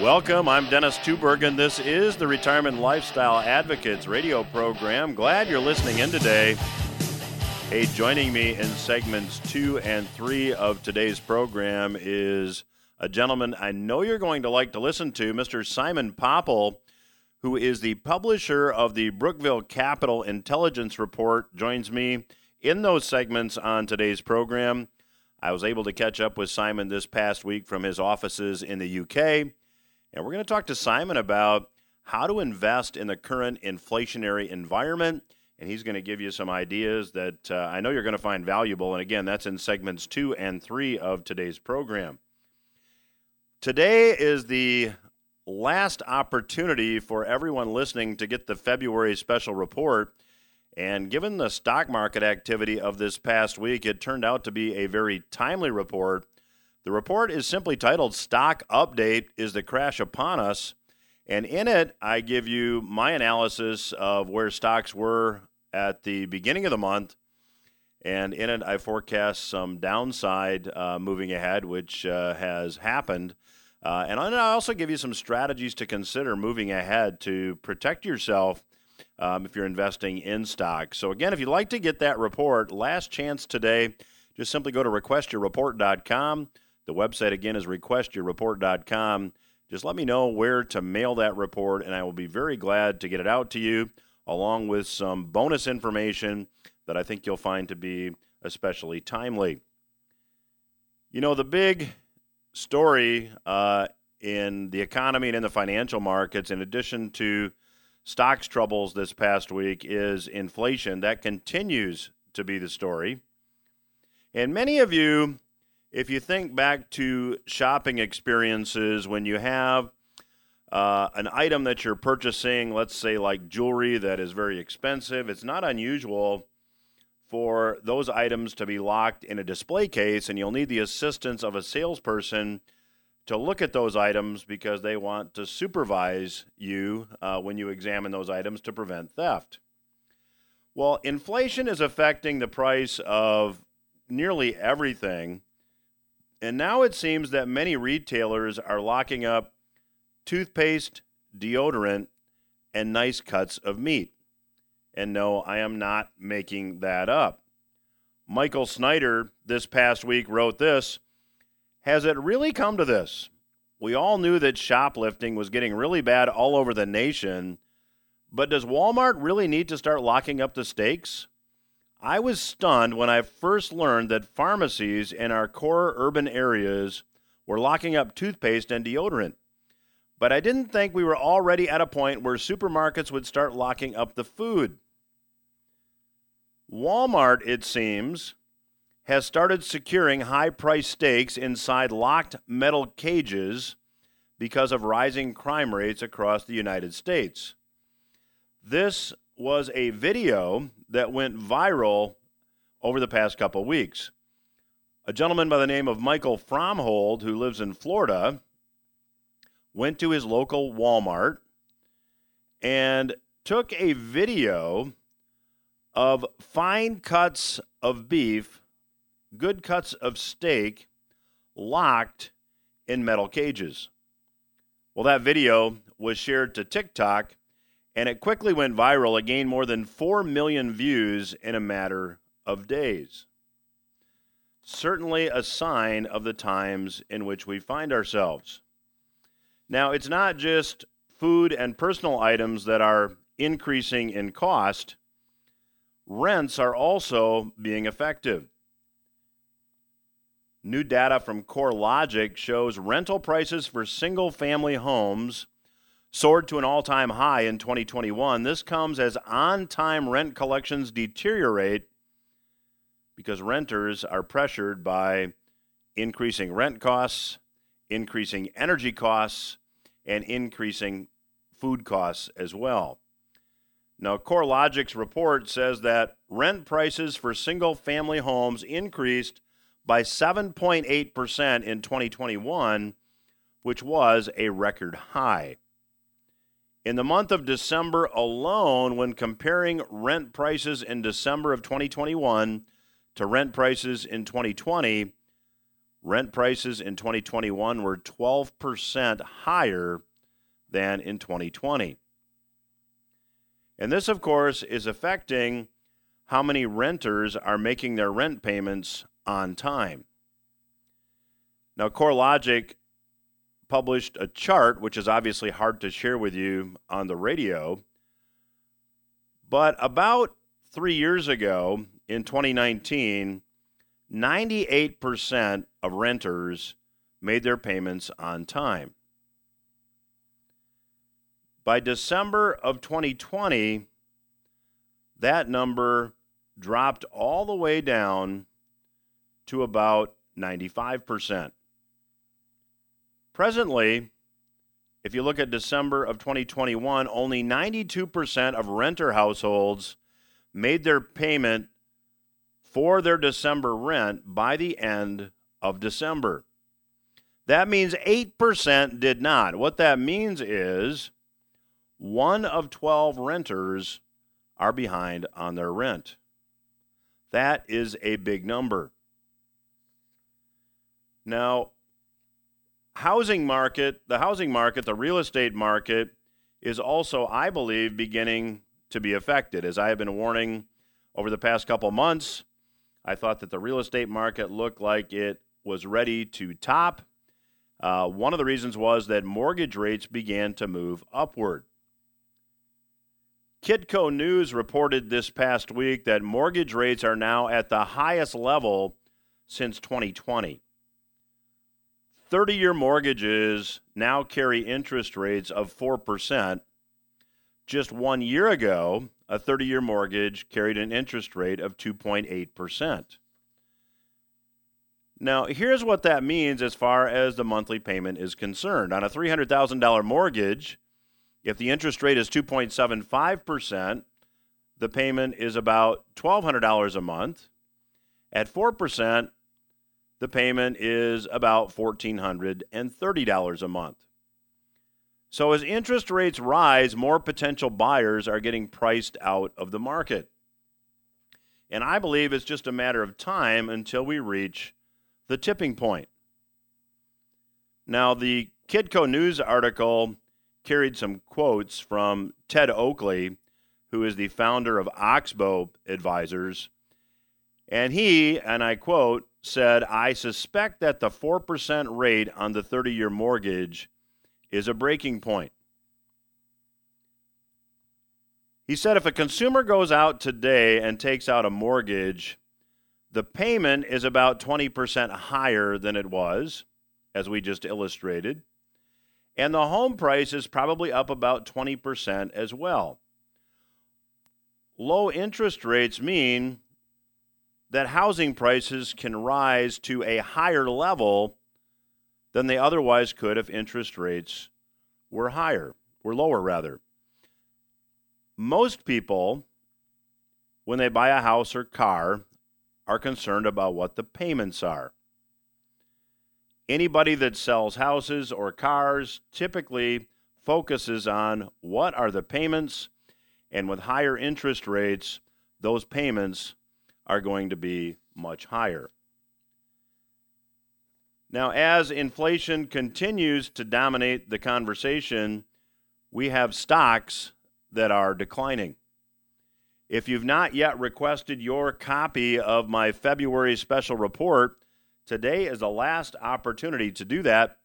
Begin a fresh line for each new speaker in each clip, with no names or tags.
Welcome. I'm Dennis Tubbergen. This is the Retirement Lifestyle Advocates radio program. Glad you're listening in today. Hey, joining me in segments two and three of today's program is a gentleman I know you're going to like to listen to, Mr. Simon Popple, who is the publisher of the Brookville Capital Intelligence Report, joins me in those segments on today's program. I was able to catch up with Simon this past week from his offices in the UK and we're going to talk to Simon about how to invest in the current inflationary environment. And he's going to give you some ideas that uh, I know you're going to find valuable. And again, that's in segments two and three of today's program. Today is the last opportunity for everyone listening to get the February special report. And given the stock market activity of this past week, it turned out to be a very timely report the report is simply titled Stock Update Is the Crash Upon Us? And in it, I give you my analysis of where stocks were at the beginning of the month. And in it, I forecast some downside uh, moving ahead, which uh, has happened. Uh, and I also give you some strategies to consider moving ahead to protect yourself um, if you're investing in stocks. So, again, if you'd like to get that report, last chance today, just simply go to requestyourreport.com. The website again is requestyourreport.com. Just let me know where to mail that report, and I will be very glad to get it out to you, along with some bonus information that I think you'll find to be especially timely. You know, the big story uh, in the economy and in the financial markets, in addition to stocks troubles this past week, is inflation. That continues to be the story. And many of you if you think back to shopping experiences when you have uh, an item that you're purchasing, let's say like jewelry that is very expensive, it's not unusual for those items to be locked in a display case, and you'll need the assistance of a salesperson to look at those items because they want to supervise you uh, when you examine those items to prevent theft. Well, inflation is affecting the price of nearly everything and now it seems that many retailers are locking up toothpaste, deodorant, and nice cuts of meat. And no, I am not making that up. Michael Snyder this past week wrote this Has it really come to this? We all knew that shoplifting was getting really bad all over the nation, but does Walmart really need to start locking up the steaks? I was stunned when I first learned that pharmacies in our core urban areas were locking up toothpaste and deodorant. But I didn't think we were already at a point where supermarkets would start locking up the food. Walmart, it seems, has started securing high price steaks inside locked metal cages because of rising crime rates across the United States. This was a video that went viral over the past couple weeks. A gentleman by the name of Michael Fromhold, who lives in Florida, went to his local Walmart and took a video of fine cuts of beef, good cuts of steak, locked in metal cages. Well, that video was shared to TikTok and it quickly went viral. It gained more than 4 million views in a matter of days. Certainly a sign of the times in which we find ourselves. Now, it's not just food and personal items that are increasing in cost, rents are also being affected. New data from CoreLogic shows rental prices for single family homes soared to an all time high in 2021. This comes as on time rent collections deteriorate because renters are pressured by increasing rent costs, increasing energy costs, and increasing food costs as well. Now, CoreLogic's report says that rent prices for single family homes increased by 7.8% in 2021, which was a record high. In the month of December alone, when comparing rent prices in December of 2021 to rent prices in 2020, Rent prices in 2021 were 12% higher than in 2020. And this, of course, is affecting how many renters are making their rent payments on time. Now, CoreLogic published a chart, which is obviously hard to share with you on the radio. But about three years ago, in 2019, 98% of renters made their payments on time. By December of 2020, that number dropped all the way down to about 95%. Presently, if you look at December of 2021, only 92% of renter households made their payment for their December rent by the end of December. That means 8% did not. What that means is one of 12 renters are behind on their rent. That is a big number. Now, housing market, the housing market, the real estate market is also, I believe, beginning to be affected. As I have been warning over the past couple months, I thought that the real estate market looked like it was ready to top. Uh, one of the reasons was that mortgage rates began to move upward. Kitco News reported this past week that mortgage rates are now at the highest level since 2020. 30 year mortgages now carry interest rates of 4%. Just one year ago, a 30 year mortgage carried an interest rate of 2.8%. Now, here's what that means as far as the monthly payment is concerned. On a $300,000 mortgage, if the interest rate is 2.75%, the payment is about $1,200 a month. At 4%, the payment is about $1,430 a month. So, as interest rates rise, more potential buyers are getting priced out of the market. And I believe it's just a matter of time until we reach the tipping point. Now, the Kitco News article carried some quotes from Ted Oakley, who is the founder of Oxbow Advisors. And he, and I quote, said, I suspect that the 4% rate on the 30 year mortgage is a breaking point. He said if a consumer goes out today and takes out a mortgage, the payment is about 20% higher than it was, as we just illustrated, and the home price is probably up about 20% as well. Low interest rates mean that housing prices can rise to a higher level than they otherwise could if interest rates were higher, were lower rather. Most people, when they buy a house or car, are concerned about what the payments are. Anybody that sells houses or cars typically focuses on what are the payments, and with higher interest rates, those payments are going to be much higher. Now, as inflation continues to dominate the conversation, we have stocks that are declining. If you've not yet requested your copy of my February special report, today is the last opportunity to do that.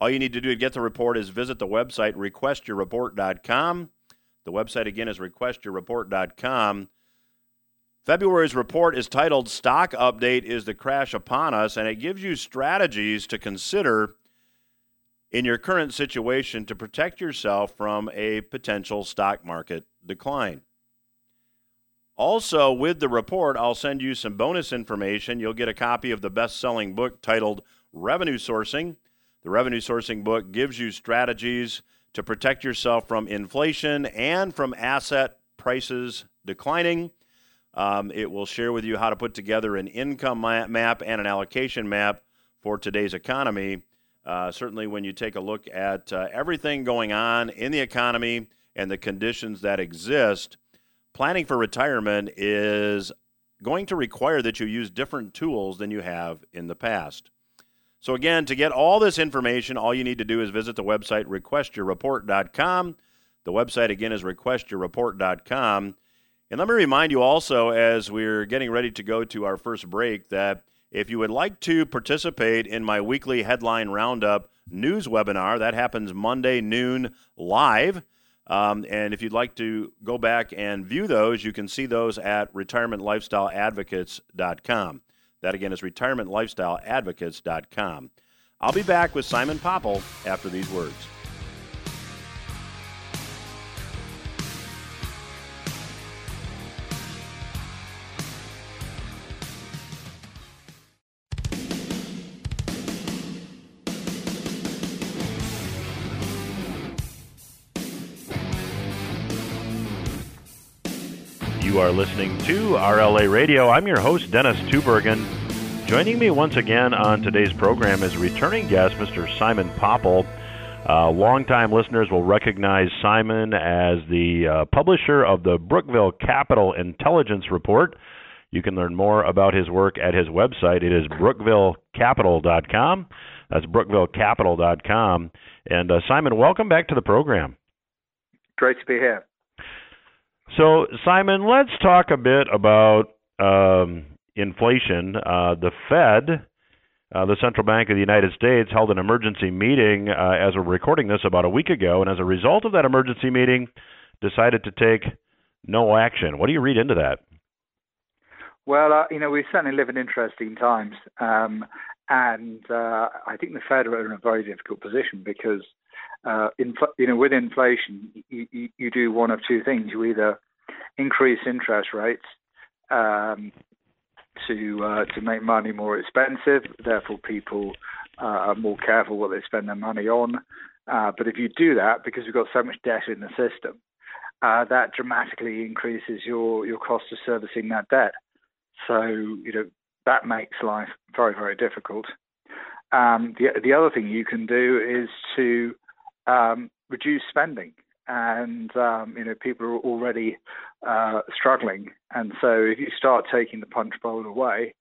All you need to do to get the report is visit the website requestyourreport.com. The website again is requestyourreport.com. February's report is titled Stock Update Is the Crash Upon Us, and it gives you strategies to consider in your current situation to protect yourself from a potential stock market decline. Also, with the report, I'll send you some bonus information. You'll get a copy of the best selling book titled Revenue Sourcing. The Revenue Sourcing book gives you strategies to protect yourself from inflation and from asset prices declining. Um, it will share with you how to put together an income map and an allocation map for today's economy. Uh, certainly, when you take a look at uh, everything going on in the economy and the conditions that exist, planning for retirement is going to require that you use different tools than you have in the past.
So, again, to get all this information, all you need to do is visit the website requestyourreport.com. The website, again, is requestyourreport.com. And let me remind you also, as we're getting ready to go to our first break, that if you would like to participate in my weekly headline roundup news webinar, that happens Monday noon live. Um, and if you'd like to go back and view those, you can see those at retirementlifestyleadvocates.com. That again is retirementlifestyleadvocates.com. I'll be back with Simon Popple after these words. You are listening to RLA Radio. I'm your host, Dennis Tubbergen. Joining me once again on today's program is returning guest, Mr. Simon Popple. Uh, longtime listeners will recognize Simon as the uh, publisher of the Brookville Capital Intelligence Report. You can learn more about his work at his website. It is brookvillecapital.com. That's brookvillecapital.com. And uh, Simon, welcome back to the program.
Great to be here.
So, Simon, let's talk a bit about um, inflation. Uh, the Fed, uh, the central bank of the United States, held an emergency meeting uh, as we're recording this about a week ago, and as a result of that emergency meeting, decided to take no action. What do you read into that?
Well, uh, you know, we certainly live in interesting times, um, and uh, I think the Fed are in a very difficult position because uh, infl- you know, with inflation, you, you, you, do one of two things. You either increase interest rates um, to uh, to make money more expensive, therefore people uh, are more careful what they spend their money on. Uh, but if you do that, because we've got so much debt in the system, uh, that dramatically increases your your cost of servicing that debt. So you know that makes life very very difficult. Um, the the other thing you can do is to um, reduce spending. And um, you know people are already uh, struggling, and so if you start taking the punch bowl away,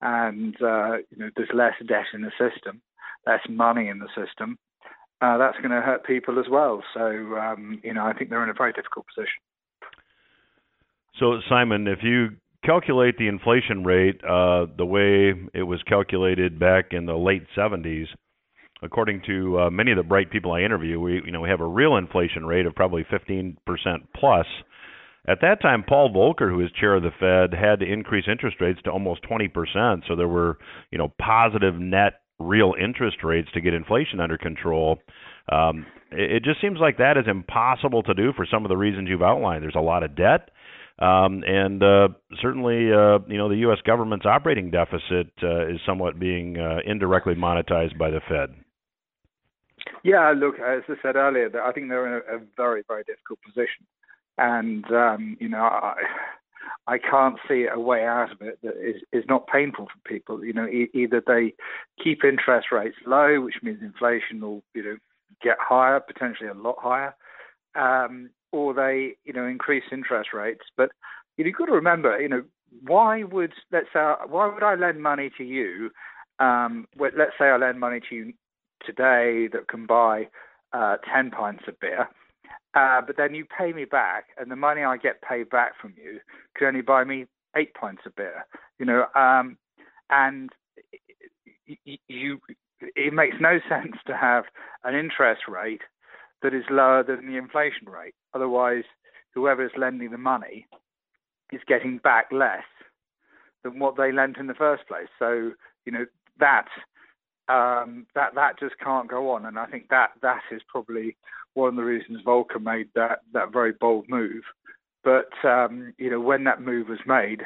and uh, you know there's less debt in the system, less money in the system, uh, that's going to hurt people as well. So um, you know I think they're in a very difficult position.
So Simon, if you calculate the inflation rate uh, the way it was calculated back in the late 70s, according to uh, many of the bright people I interview, we you know we have a real inflation rate of probably 15% plus. At that time, Paul Volcker, who was chair of the Fed, had to increase interest rates to almost 20%. So there were you know positive net real interest rates to get inflation under control. Um, it, it just seems like that is impossible to do for some of the reasons you've outlined. There's a lot of debt. Um, and uh, certainly, uh, you know, the U.S. government's operating deficit uh, is somewhat being uh, indirectly monetized by the Fed.
Yeah, look, as I said earlier, I think they're in a, very, very difficult position, and um, you know, I, I can't see a way out of it that is, is not painful for people. You know, e- either they keep interest rates low, which means inflation will, you know, get higher, potentially a lot higher, um, or they, you know, increase interest rates. But you know, you've got to remember, you know, why would let's say why would I lend money to you? Um, let's say I lend money to you today that can buy uh, 10 pints of beer. Uh, but then you pay me back, and the money I get paid back from you can only buy me eight pints of beer. You know, um, and you, it makes no sense to have an interest rate that is lower than the inflation rate. Otherwise, whoever is lending the money is getting back less than what they lent in the first place. So, you know, that um, that that just can't go on. And I think that that is probably one of the reasons Volcker made that that very bold move. But um, you know, when that move was made,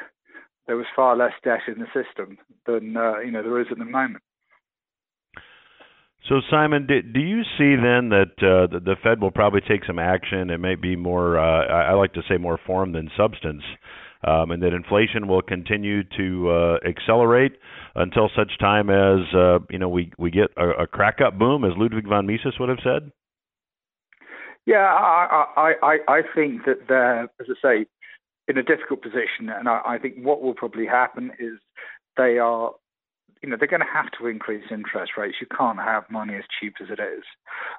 there was far less debt in the system than uh, you know there is at the moment.
So Simon, do, you see then that uh, the, Fed will probably take some action? It may be more, uh, I like to say, more form than substance um, and that inflation will continue to uh, accelerate until such time as uh, you know we we get a, a crack up boom, as Ludwig von Mises would have said.
Yeah, I I I, I think that they're, as I say, in a difficult position, and I, I think what will probably happen is they are you know they're going to have to increase interest rates. You can't have money as cheap as it is,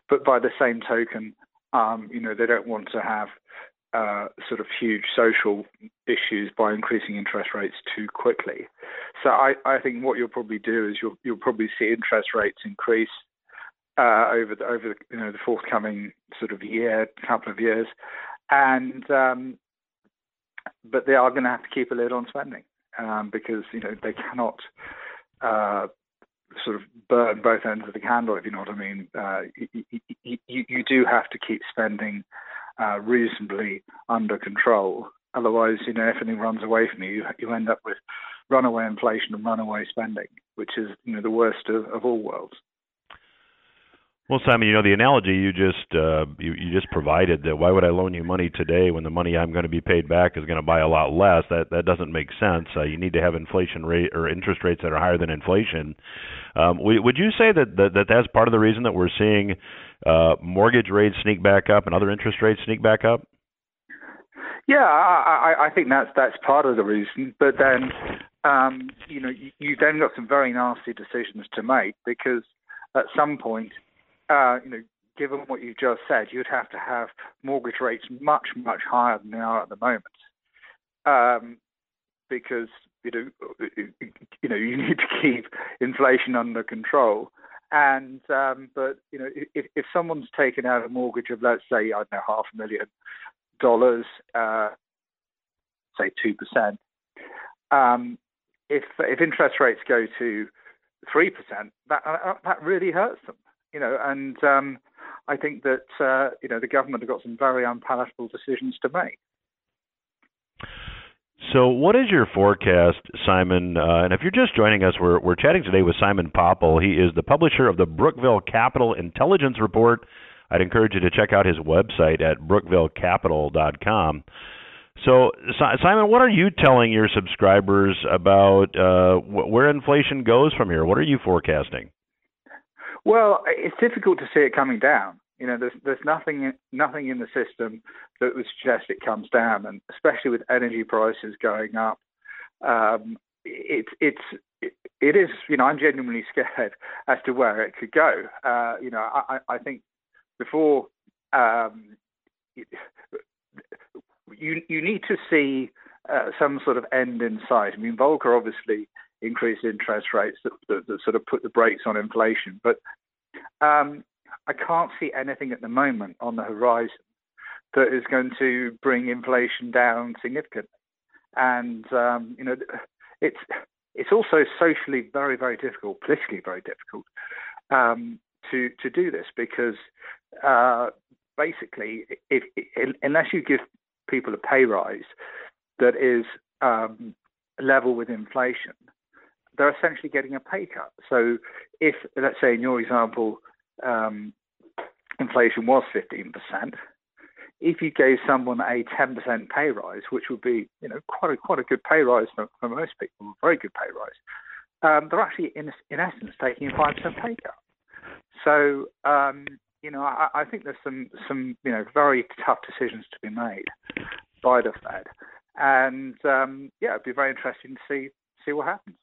but by the same token, um, you know they don't want to have uh, sort of huge social issues by increasing interest rates too quickly. So I, I think what you'll probably do is you'll you'll probably see interest rates increase uh, over the over the, you know the forthcoming sort of year, couple of years, and um, but they are going to have to keep a lid on spending um, because you know they cannot uh, sort of burn both ends of the candle, if you know what I mean. Uh, you, you, you, do have to keep spending uh, reasonably under control. Otherwise, you know, everything runs away from you. You end up with runaway inflation and runaway spending, which is you know the worst of, of all worlds.
Well, Simon, you know the analogy you just uh, you, you just provided that why would I loan you money today when the money I'm going to be paid back is going to buy a lot less? That that doesn't make sense. Uh, you need to have inflation rate or interest rates that are higher than inflation. Um, would you say that, that that that's part of the reason that we're seeing uh, mortgage rates sneak back up and other interest rates sneak back up?
Yeah, I, I, I think that's that's part of the reason. But then, um, you know, you, you then got some very nasty decisions to make because at some point uh, you know, given what you just said, you'd have to have mortgage rates much, much higher than they are at the moment, um, because you know, you know, you need to keep inflation under control. And um, but you know, if, if someone's taken out a mortgage of let's say I don't know half a million dollars, uh, say two percent, um, if if interest rates go to three percent, that that really hurts them you know, and um, I think that uh, you know the government have got some very unpalatable decisions to make.
So, what is your forecast, Simon? Uh, and if you're just joining us, we're we're chatting today with Simon Popple. He is the publisher of the Brookville Capital Intelligence Report. I'd encourage you to check out his website at brookvillecapital.com. So, Simon, what are you telling your subscribers about uh, where inflation goes from here? What are you forecasting?
Well, it's difficult to see it coming down. You know, there's there's nothing nothing in the system that would suggest it comes down, and especially with energy prices going up, um, it's it's it is. You know, I'm genuinely scared as to where it could go. Uh, you know, I, I think before um, you you need to see uh, some sort of end in sight. I mean, Volcker obviously increased interest rates that, that, that, sort of put the brakes on inflation. But um, I can't see anything at the moment on the horizon that is going to bring inflation down significantly. And um, you know, it's it's also socially very very difficult, politically very difficult um, to to do this because uh, basically, if, if, unless you give people a pay rise that is um, level with inflation, they're essentially getting a pay cut. So if, let's say in your example, um, inflation was 15%, if you gave someone a 10% pay rise, which would be, you know, quite a, quite a good pay rise for, for most people, a very good pay rise, um, they're actually, in, in essence, taking a 5% pay cut. So, um, you know, I, I think there's some, some, you know, very tough decisions to be made by the Fed. And um, yeah, it'd be very interesting to see see what happens.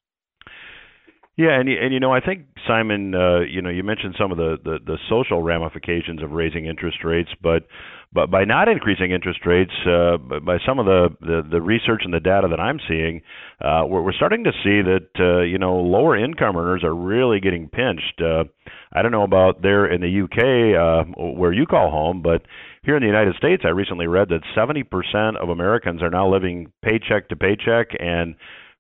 Yeah, and and you know, I think Simon, uh, you know, you mentioned some of the, the, the social ramifications of raising interest rates, but but by not increasing interest rates, uh, by some of the, the, the research and the data that I'm seeing, uh, we're, we're starting to see that uh, you know lower income earners are really getting pinched. Uh, I don't know about there in the UK uh, where you call home, but here in the United States, I recently read that 70% of Americans are now living paycheck to paycheck and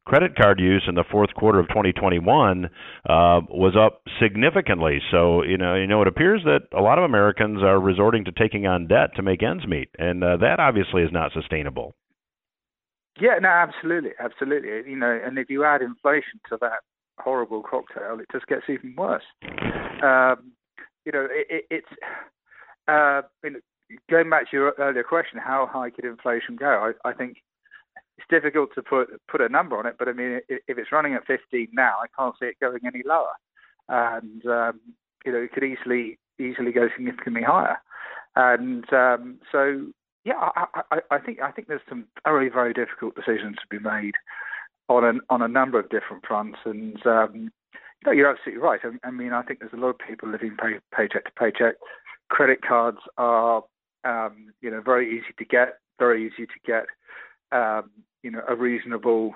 credit card use in the fourth quarter of 2021 uh, was up significantly. So you know, you know, it appears that a lot of Americans are resorting to taking on debt to make ends meet, and uh, that obviously is not sustainable.
Yeah, no, absolutely, absolutely. You know, and if you add inflation to that horrible cocktail, it just gets even worse. Um, you know, it, it, it's uh, going back to your earlier question, how high could inflation go? I, I think it's difficult to put put a number on it, but I mean, if, it's running at 15 now, I can't see it going any lower, and um, you know, it could easily easily go significantly higher, and um, so yeah, I, I, I, think I think there's some very very difficult decisions to be made on a on a number of different fronts, and um, No, you're absolutely right. I, I, mean, I think there's a lot of people living pay, paycheck to paycheck. Credit cards are, um, you know, very easy to get, very easy to get, um, you know, a reasonable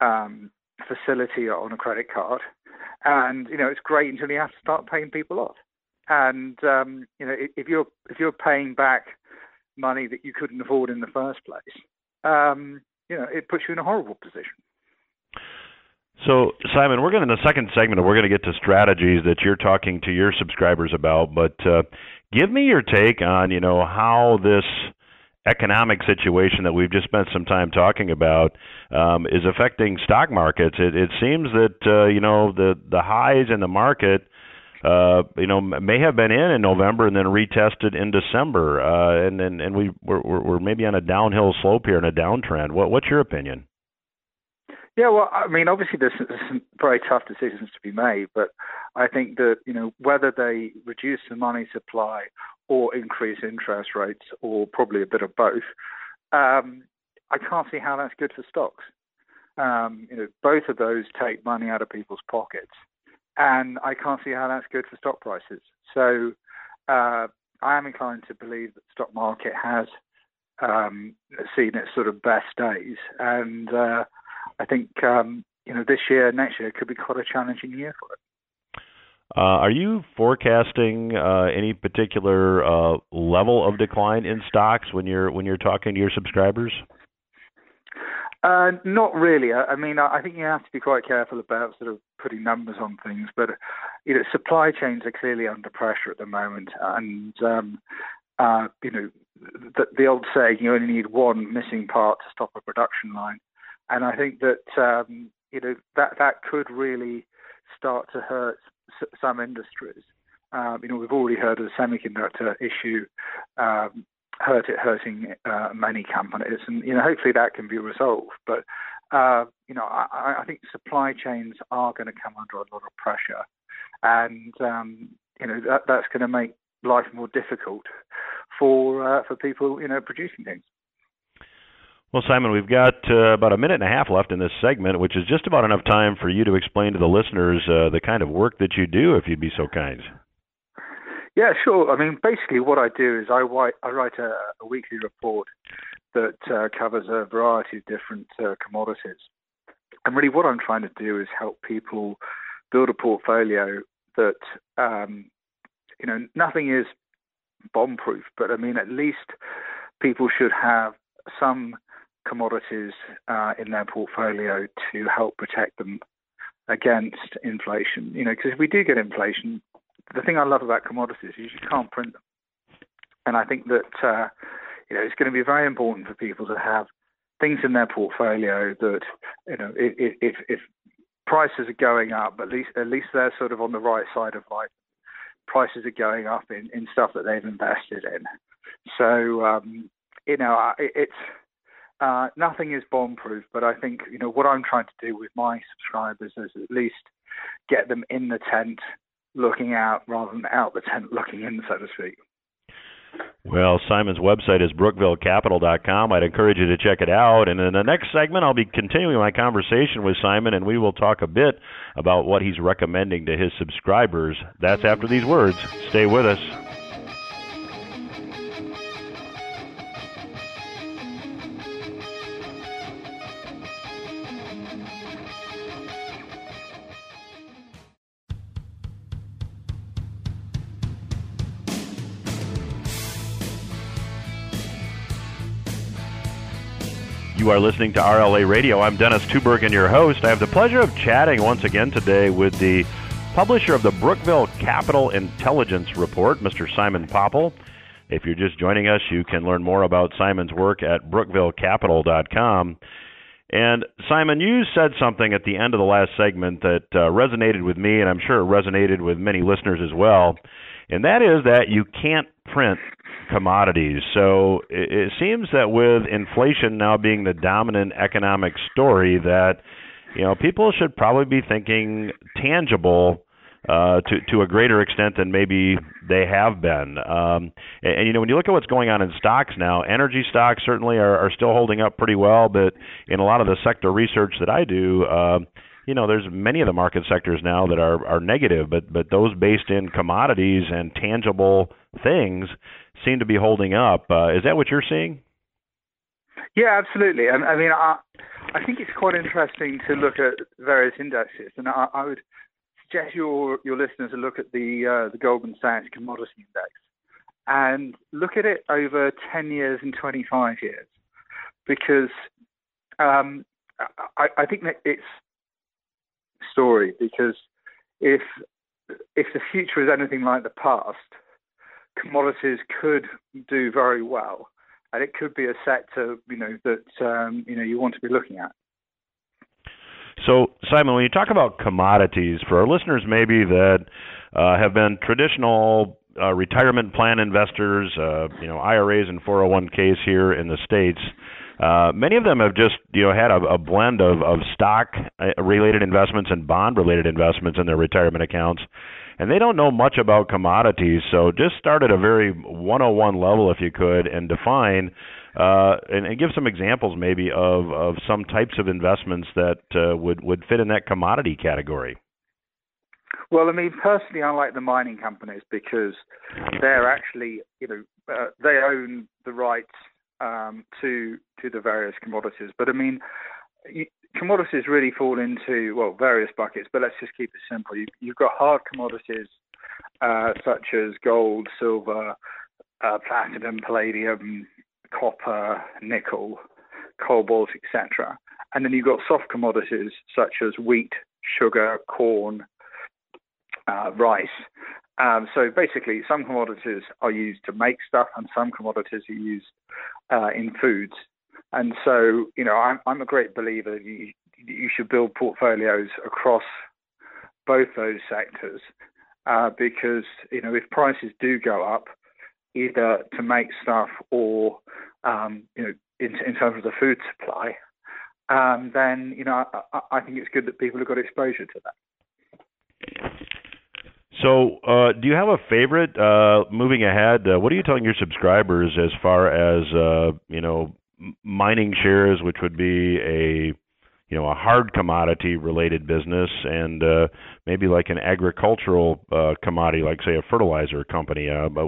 um, facility on a credit card, and you know, it's great until you have to start paying people off. And um, you know, if you're if you're paying back money that you couldn't afford in the first place, um, you know, it puts you in a horrible position.
So, Simon, we're going to, in the second segment, we're going to get to strategies that you're talking to your subscribers about. But uh, give me your take on, you know, how this economic situation that we've just spent some time talking about um, is affecting stock markets. It, it seems that uh, you know the the highs in the market. Uh, you know, may have been in in November and then retested in December, uh, and and and we we're, we're maybe on a downhill slope here and a downtrend. What what's your opinion?
Yeah, well, I mean, obviously there's, some very tough decisions to be made, but I think that you know whether they reduce the money supply or increase interest rates, or probably a bit of both, um, I can't see how that's good for stocks. Um, you know, both of those take money out of people's pockets, and I can't see how that's good for stock prices. So uh, I am inclined to believe that the stock market has um, seen its sort of best days, and uh, I think um, you know this year, next year could be quite a challenging year for it.
Uh, are you forecasting uh, any particular uh, level of decline in stocks when you're when you're talking to your subscribers?
Not really. I, mean, I think you have to be quite careful about sort of putting numbers on things. But you know, supply chains are clearly under pressure at the moment, and um, you know, the, old saying, you only need one missing part to stop a production line, and I think that um, you know that that could really start to hurt some industries. Um, you know, we've already heard of the semiconductor issue um, hurt it hurting uh, many companies, and you know, hopefully that can be resolved. But uh, you know, I, I, think supply chains are going to come under a lot of pressure, and um, you know that, that's going to make life more difficult for uh, for people, you know, producing things.
Well, Simon, we've got uh, about a minute and a half left in this segment, which is just about enough time for you to explain to the listeners uh, the kind of work that you do, if you'd be so kind.
Yeah, sure. I mean, basically, what I do is I write, I write a, a weekly report that uh, covers a variety of different uh, commodities. And really, what I'm trying to do is help people build a portfolio that, um, you know, nothing is bomb proof, but I mean, at least people should have some commodities uh, in their portfolio to help protect them against inflation. You know, because if we do get inflation, the thing I love about commodities is you can't print them, and I think that uh, you know it's going to be very important for people to have things in their portfolio that you know if, if, if prices are going up, at least at least they're sort of on the right side of like Prices are going up in, in stuff that they've invested in. So um, you know, it's uh, nothing is bomb-proof, but I think you know what I'm trying to do with my subscribers is at least get them in the tent, looking out rather than out the tent looking in, so to speak.
Well, Simon's website is brookvillecapital.com. I'd encourage you to check it out. And in the next segment, I'll be continuing my conversation with Simon, and we will talk a bit about what he's recommending to his subscribers. That's after these words. Stay with us. You are listening to RLA Radio. I'm Dennis Tubbergen your host. I have the pleasure of chatting once again today with the publisher of the Brookville Capital Intelligence Report, Mr. Simon Popple. If you're just joining us, you can learn more about Simon's work at brookvillecapital.com. And Simon, you said something at the end of the last segment that uh, resonated with me, and I'm sure resonated with many listeners as well. And that is that you can't print commodities. So it, it seems that with inflation now being the dominant economic story, that you know people should probably be thinking tangible uh, to to a greater extent than maybe they have been. Um, and, and you know, when you look at what's going on in stocks now, energy stocks certainly are, are still holding up pretty well, but in a lot of the sector research that I do. Uh, you know, there's many of the market sectors now that are are negative, but but those based in commodities and tangible things seem to be holding up. Uh, is that what you're seeing?
Yeah, absolutely. I, I mean, I, I think it's quite interesting to look at various indexes, and I, I would suggest your your listeners to look at the uh, the Goldman Sachs Commodity Index and look at it over 10 years and 25 years, because um, I, I think that it's story because if if the future is anything like the past, commodities could do very well, and it could be a sector you know that um, you know you want to be looking at.
So, Simon, when you talk about commodities, for our listeners maybe that uh, have been traditional uh, retirement plan investors, uh, you know, IRAs and 401ks here in the states, uh, many of them have just you know had a, a blend of of stock uh, related investments and bond related investments in their retirement accounts and they don't know much about commodities so just start at a very 101 level if you could and define uh, and, and give some examples maybe of of some types of investments that uh, would would fit in that commodity category
well, I mean, personally, I like the mining companies because they're actually, you know, uh, they own the rights um, to to the various commodities. But I mean, you, commodities really fall into well various buckets. But let's just keep it simple. You, have got hard commodities uh, such as gold, silver, uh, platinum, palladium, copper, nickel, cobalt, etc. And then you've got soft commodities such as wheat, sugar, corn, uh, rice. Um, so basically, some commodities are used to make stuff, and some commodities are used uh, in foods. And so, you know, I'm, I'm a great believer that you, you should build portfolios across both those sectors uh, because, you know, if prices do go up, either to make stuff or, um, you know, in, in, terms of the food supply, um, then, you know, I, I think it's good that people have got exposure to that.
So, uh, do you have a favorite uh, moving ahead? Uh, what are you telling your subscribers as far as uh, you know mining shares, which would be a you know a hard commodity related business, and uh, maybe like an agricultural uh, commodity, like say a fertilizer company? but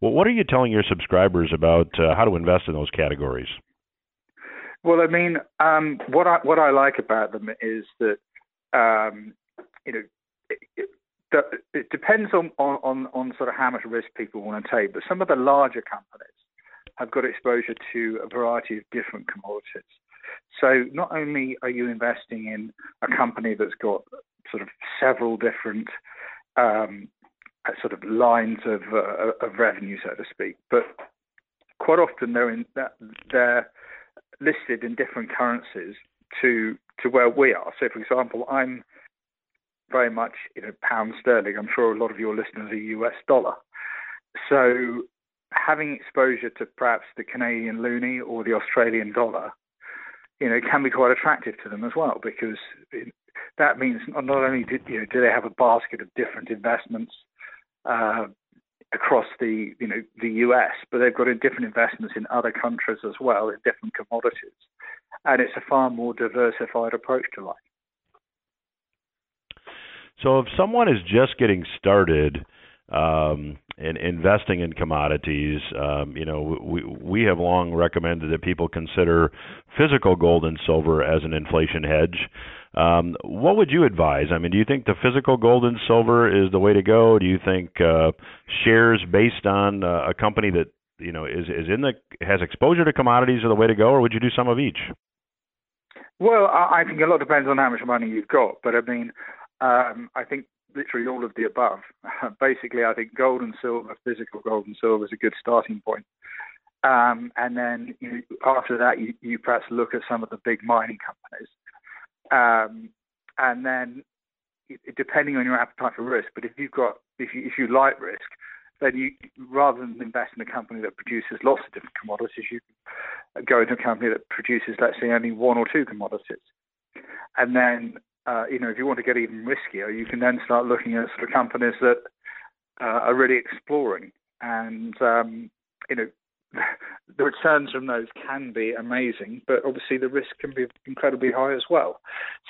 what are you telling your subscribers about how to invest in those categories?
Well, I mean, um, what I what I like about them is that um, you know. It, it depends on, on, on sort of how much risk people want to take, but some of the larger companies have got exposure to a variety of different commodities. So not only are you investing in a company that's got sort of several different um, sort of lines of, uh, of revenue, so to speak, but quite often they're in they're listed in different currencies to to where we are. So, for example, I'm very much you know pound sterling. I'm sure a lot of your listeners are US dollar. So having exposure to perhaps the Canadian loonie or the Australian dollar, you know, can be quite attractive to them as well because it, that means not only do, you know, do they have a basket of different investments uh, across the you know the US, but they've got different investments in other countries as well in different commodities, and it's a far more diversified approach to life.
So if someone is just getting started um, in investing in commodities, um, you know, we we have long recommended that people consider physical gold and silver as an inflation hedge. Um, what would you advise? I mean, do you think the physical gold and silver is the way to go? Do you think uh, shares based on uh, a company that you know is is in the has exposure to commodities are the way to go, or would you do some of each?
Well, I think a lot depends on how much money you've got, but I mean, um, I think literally all of the above. Basically, I think gold and silver, physical gold and silver, is a good starting point. Um, and then you, after that, you, you, perhaps look at some of the big mining companies. Um, and then, depending on your appetite for risk, but if you've got if you if you like risk, then you rather than invest in a company that produces lots of different commodities, you go into a company that produces, let's say, only one or two commodities. And then uh, you know, if you want to get even riskier, you can then start looking at sort of companies that uh, are really exploring, and um, you know, the returns from those can be amazing, but obviously the risk can be incredibly high as well.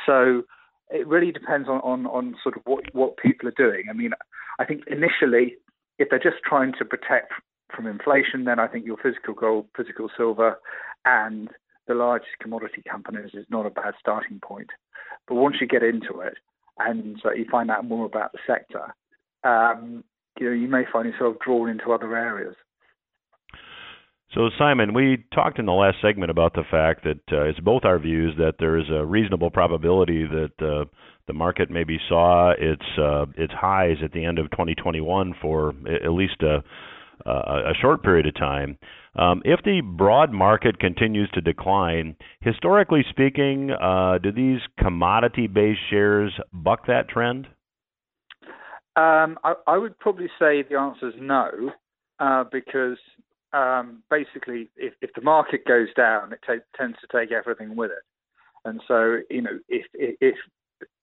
So, it really depends on, on, on sort of what, what people are doing. I mean, I think initially, if they're just trying to protect from inflation, then I think your physical gold, physical silver, and the largest commodity companies is not a bad starting point. But once you get into it and uh, you find out more about the sector, um, you know, you may find yourself drawn into other areas.
So, Simon, we talked in the last segment about the fact that uh, it's both our views that there is a reasonable probability that uh, the market maybe saw its uh, its highs at the end of 2021 for at least a, a short period of time. Um, if the broad market continues to decline, historically speaking, uh, do these commodity-based shares buck that trend?
Um, I, I, would probably say the answer is no, uh, because um, basically, if, if, the market goes down, it tends to take everything with it. And so, you know, if if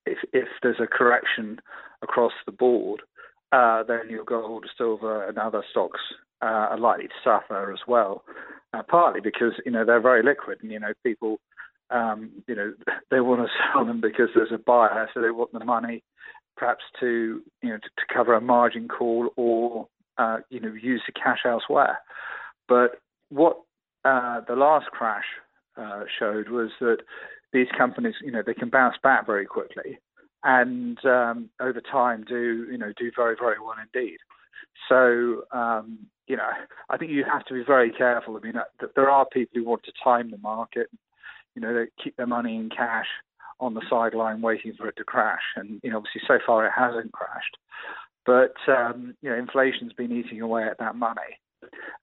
if, if there's a correction across the board, uh, then your gold, silver, and other stocks uh, are likely to suffer as well. Uh, partly because you know they're very liquid, and you know people, um, you know, they want to sell them because there's a buyer, so they want the money, perhaps to you know to, to cover a margin call or uh, you know use the cash elsewhere. But what uh, the last crash uh, showed was that these companies, you know, they can bounce back very quickly, and um, over time do you know do very very well indeed. So um, you know, I think you have to be very careful. I mean, uh, there are people who want to time the market. You know, they keep their money in cash on the sideline waiting for it to crash, and you know, obviously so far it hasn't crashed. But um, you know, inflation's been eating away at that money,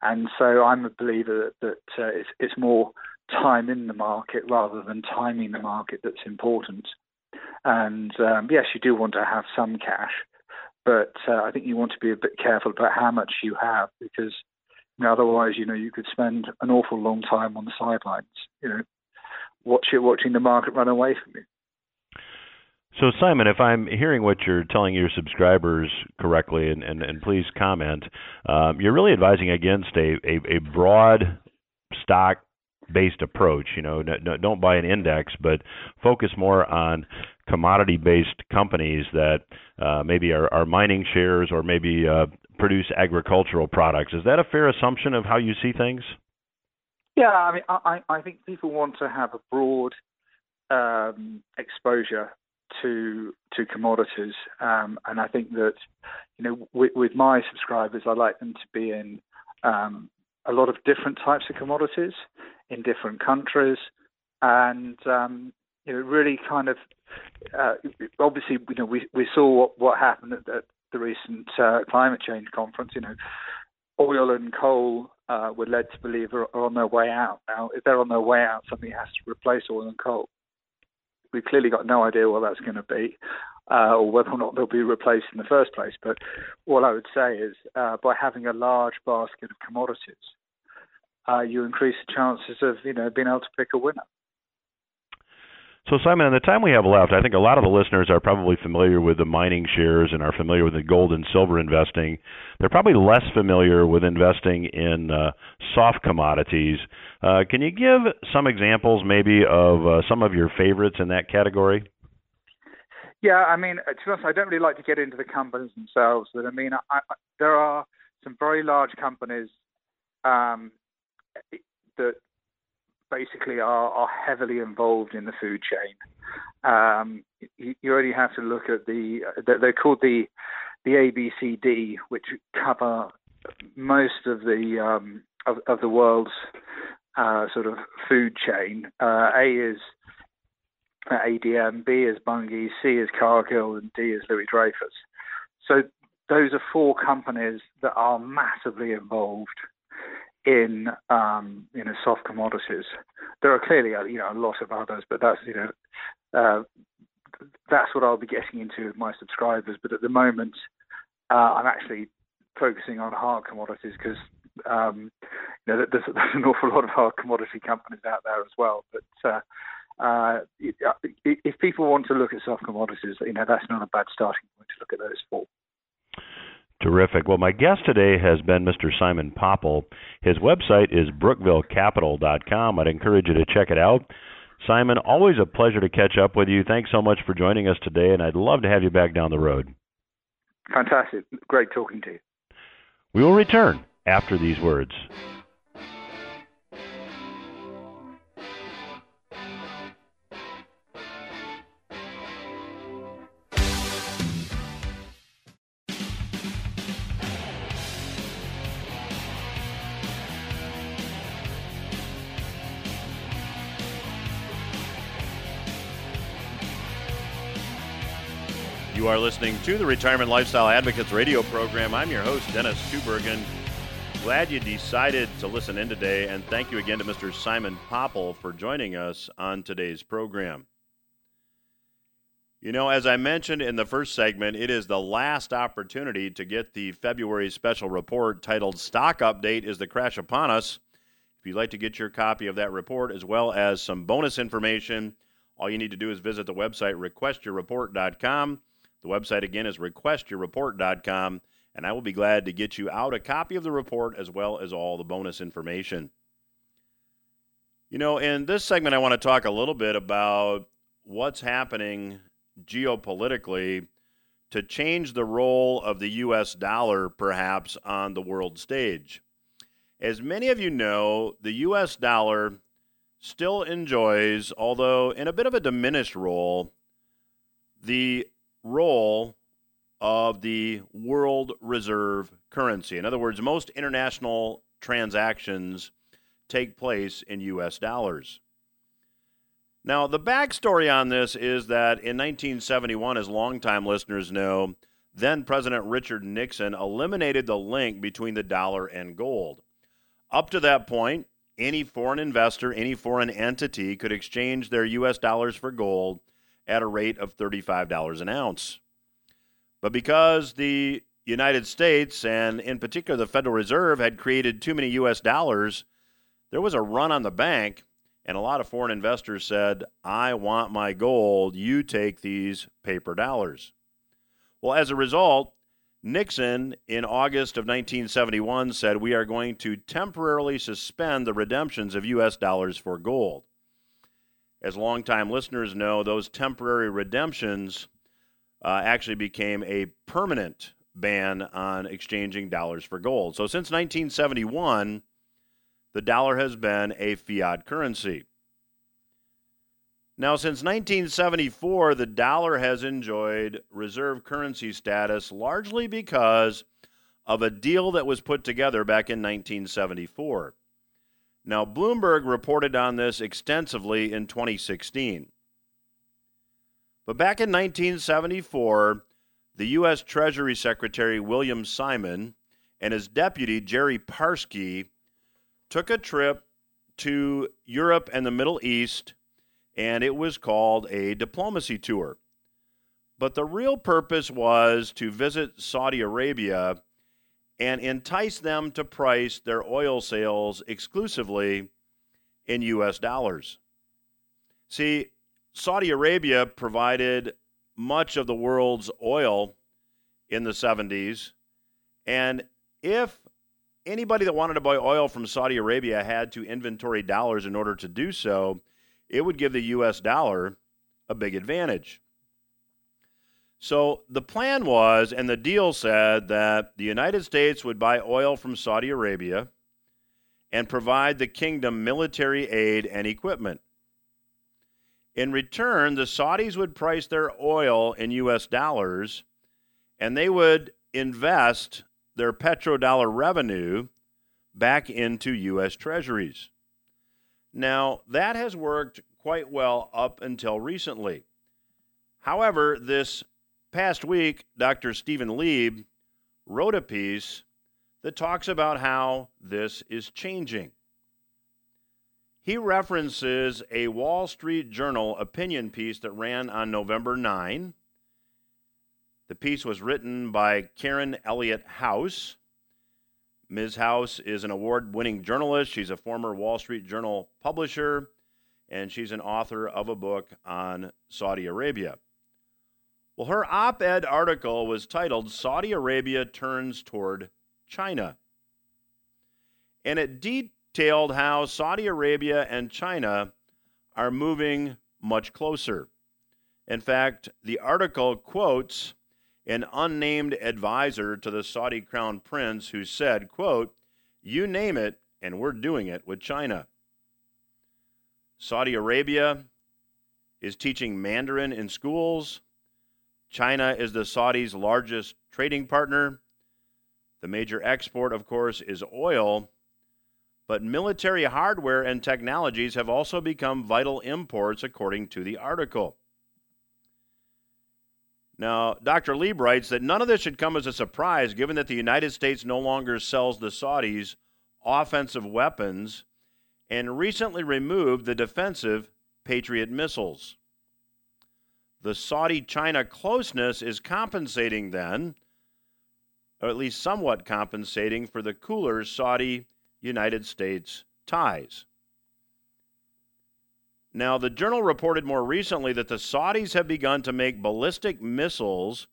and so I'm a believer that, that uh, it's, it's more time in the market rather than timing the market that's important. And um, yes, you do want to have some cash, but uh, I think you want to be a bit careful about how much you have because you know, otherwise, you know, you could spend an awful long time on the sidelines, you know, watching watching the market run away from you.
So, Simon, if I'm hearing what you're telling your subscribers correctly, and, and, and please comment, um, you're really advising against a, a, a broad stock based approach. You know, no, don't buy an index, but focus more on commodity based companies that uh, maybe are, are, mining shares or maybe uh, produce agricultural products. Is that a fair assumption of how you see things?
Yeah, I mean, I, I think people want to have a broad um, exposure to to commodities, um, and I think that you know with, with, my subscribers, I like them to be in um, a lot of different types of commodities in different countries, and um, you know really kind of uh, obviously you know we we saw what, what happened at, at the recent uh, climate change conference. You know, oil and coal uh, were led to believe are, are on their way out. Now, if they're on their way out, something has to replace oil and coal we've clearly got no idea what that's going to be. Uh, or whether or not they'll be replaced in the first place. But all I would say is uh, by having a large basket of commodities, uh, you increase the chances of you know being able to pick a winner.
So, Simon, in the time we have left, I think a lot of the listeners are probably familiar with the mining shares and are familiar with the gold and silver investing. They're probably less familiar with investing in uh, soft commodities. Uh, can you give some examples, maybe, of uh, some of your favorites in that category?
Yeah, I mean, to be honest, I don't really like to get into the companies themselves, but I mean, I, I, there are some very large companies um, that basically are, are heavily involved in the food chain. Um, you, you, only have to look at the they're called the the ABCD, which cover most of the um, of, of, the world's uh, sort of food chain. Uh, a is ADM, B is Bunge, C is Cargill, and D is Louis Dreyfus. So those are four companies that are massively involved in um, you know soft commodities. There are clearly you know a lot of others, but that's you know uh, that's what I'll be getting into with my subscribers. But at the moment, uh, I'm actually focusing on hard commodities because um, you know there's, there's, an awful lot of hard commodity companies out there as well. But uh, uh, if people want to look at soft commodities, you know that's not a bad starting point to look at those four.
Terrific. Well, my guest today has been Mr. Simon Popple. His website is brookvillecapital.com. I'd encourage you to check it out.
Simon, always a pleasure to catch up with you. Thanks so much for joining us today, and I'd love to have you back down the road.
Fantastic. Great talking to you.
We will return after these words. You are listening to the Retirement Lifestyle Advocates radio program. I'm your host, Dennis Tubbergen. Glad you decided to listen in today, and thank you again to Mr. Simon Popple for joining us on today's program. You know, as I mentioned in the first segment, it is the last opportunity to get the February special report titled Stock Update Is the Crash Upon Us? If you'd like to get your copy of that report as well as some bonus information, all you need to do is visit the website requestyourreport.com. The website again is requestyourreport.com, and I will be glad to get you out a copy of the report as well as all the bonus information. You know, in this segment, I want to talk a little bit about what's happening geopolitically to change the role of the U.S. dollar perhaps on the world stage. As many of you know, the U.S. dollar still enjoys, although in a bit of a diminished role, the role of the world reserve currency. In other words, most international transactions take place in U.S. dollars. Now, the backstory on this is that in 1971, as longtime listeners know, then President Richard Nixon eliminated the link between the dollar and gold. Up to that point, any foreign investor, any foreign entity could exchange their U.S. dollars for gold at a rate of $35 an ounce. But because the United States, and in particular the Federal Reserve, had created too many U.S. dollars, there was a run on the bank, and a lot of foreign investors said, I want my gold, you take these paper dollars. Well, as a result, Nixon in August of 1971 said, We are going to temporarily suspend the redemptions of U.S. dollars for gold. As longtime listeners know, those temporary redemptions uh, actually became a permanent ban on exchanging dollars for gold. So since 1971, the dollar has been a fiat currency. Now, since 1974, the dollar has enjoyed reserve currency status largely because of a deal that was put together back in 1974. Now, Bloomberg reported on this extensively in 2016. But back in 1974, the U.S. Treasury Secretary William Simon and his deputy Jerry Parsky took a trip to Europe and the Middle East, and it was called a diplomacy tour. But the real purpose was to visit Saudi Arabia and entice them to price their oil sales exclusively in U.S. dollars. See, Saudi Arabia provided much of the world's oil in the 70s. And if anybody that wanted to buy oil from Saudi Arabia had to inventory dollars in order to do so, it would give the U.S. dollar a big advantage. So the plan was, and the deal said, that the United States would buy oil from Saudi Arabia and provide the kingdom military aid and equipment. In return, the Saudis would price their oil in U.S. dollars and they would invest their petrodollar revenue back into U.S. treasuries. Now, that has worked quite well up until recently. However, this past week, Dr. Stephen Leeb wrote a piece that talks about how this is changing. He references a Wall Street Journal opinion piece that ran on November 9. The piece was written by Karen Elliott House. Ms. House is an award winning journalist. She's a former Wall Street Journal publisher, and she's an author of a book on Saudi Arabia. Well, her op ed article was titled Saudi Arabia Turns Toward China. And it detailed how Saudi Arabia and China are moving much closer. In fact, the article quotes an unnamed advisor to the Saudi crown prince who said, quote, "You name it and we're doing it with China." Saudi Arabia is teaching Mandarin in schools. China is the Saudis' largest trading partner. The major export, of course, is oil. But military hardware and technologies have also become vital imports, according to the article. Now, Dr. Leeb writes that none of this should come as a surprise given that the United States no longer sells the Saudis offensive weapons and recently removed the defensive Patriot missiles. The Saudi China closeness is compensating then, or at least somewhat compensating, for the cooler Saudi United States ties. Now, the journal reported more recently that the Saudis have begun to make ballistic missiles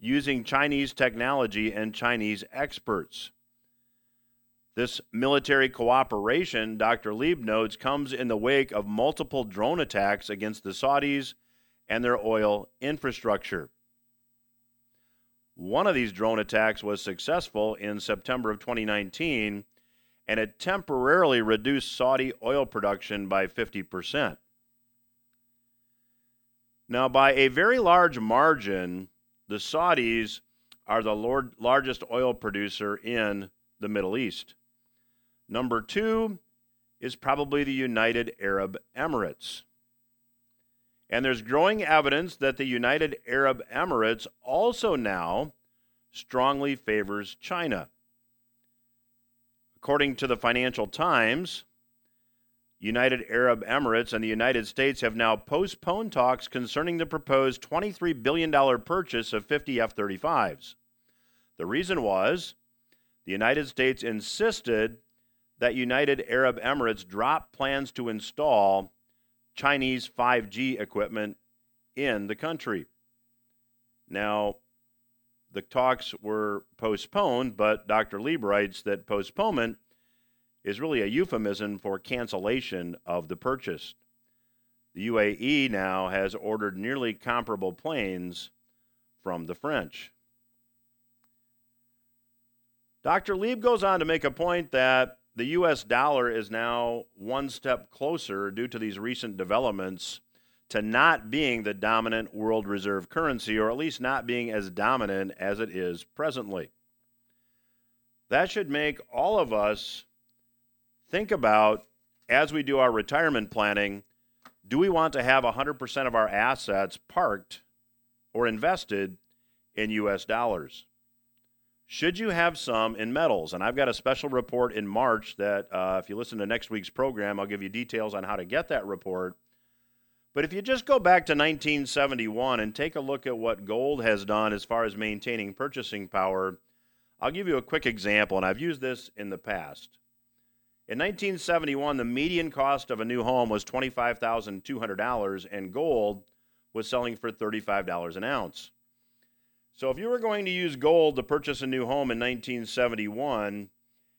using Chinese technology and Chinese experts. This military cooperation, Dr. Leeb notes, comes in the wake of multiple drone attacks against the Saudis and their oil infrastructure. One of these drone attacks was successful in September of 2019 and it temporarily reduced Saudi oil production by 50%. Now, by a very large margin, the Saudis are the Lord, largest oil producer in the Middle East. Number two is probably the United Arab Emirates. And there's growing evidence that the United Arab Emirates also now strongly favors China. According to the Financial Times, United Arab Emirates and the United States have now postponed talks concerning the proposed $23 billion purchase of 50 F 35s. The reason was the United States insisted that United Arab Emirates drop plans to install Chinese 5G equipment in the country. Now, the talks were postponed, but Dr. Leeb writes that postponement is really a euphemism for cancellation of the purchase. The UAE now has ordered nearly comparable planes from the French. Dr. Leeb goes on to make a point that the U.S. dollar is now one step closer due to these recent developments to not being the dominant world reserve currency, or at least not being as dominant as it is presently. That should make all of us think about as we do our retirement planning do we want to have 100% of our assets parked or invested in U.S. dollars? Should you have some in metals? And I've got a special report in March that, uh, if you listen to next week's program, I'll give you details on how to get that report. But if you just go back to 1971 and take a look at what gold has done as far as maintaining purchasing power, I'll give you a quick example, and I've used this in the past. In 1971, the median cost of a new home was $25,200, and gold was selling for $35 an ounce. So if you were going to use gold to purchase a new home in 1971,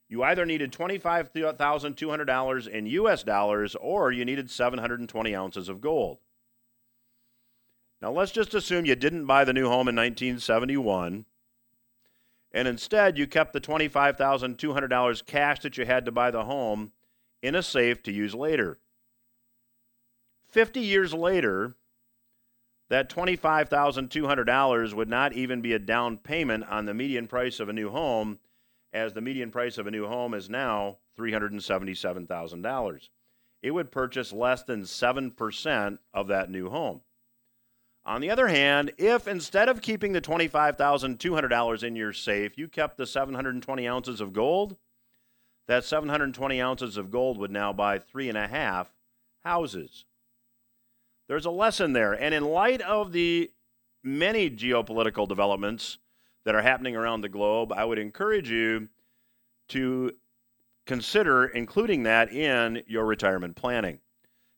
you either needed $25,200 in US dollars or you needed 720 ounces of gold. Now, let's just assume you didn't buy the new home in 1971, and instead you kept the $25,200 cash that you had to buy the home in a safe to use later. 50 years later, that $25,200 would not even be a down payment on the median price of a new home as the median price of a new home is now $377,000. It would purchase less than 7% of that new home. On the other hand, if instead of keeping the $25,200 in your safe, you kept the 720 ounces of gold, that 720 ounces of gold would now buy three and a half houses. There's a lesson there. And in light of the many geopolitical developments that are happening around the globe, I would encourage you to consider including that in your retirement planning.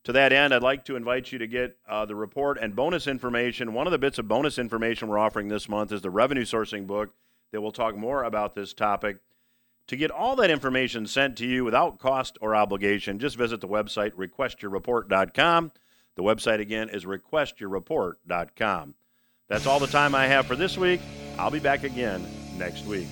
To that end, I'd like to invite you to get uh, the report and bonus information. One of the bits of bonus information we're offering this month is the revenue sourcing book that will talk more about this topic. To get all that information sent to you without cost or obligation, just visit the website requestyourreport.com. The website again is requestyourreport.com. That's all the time I have for this week. I'll be back again next week.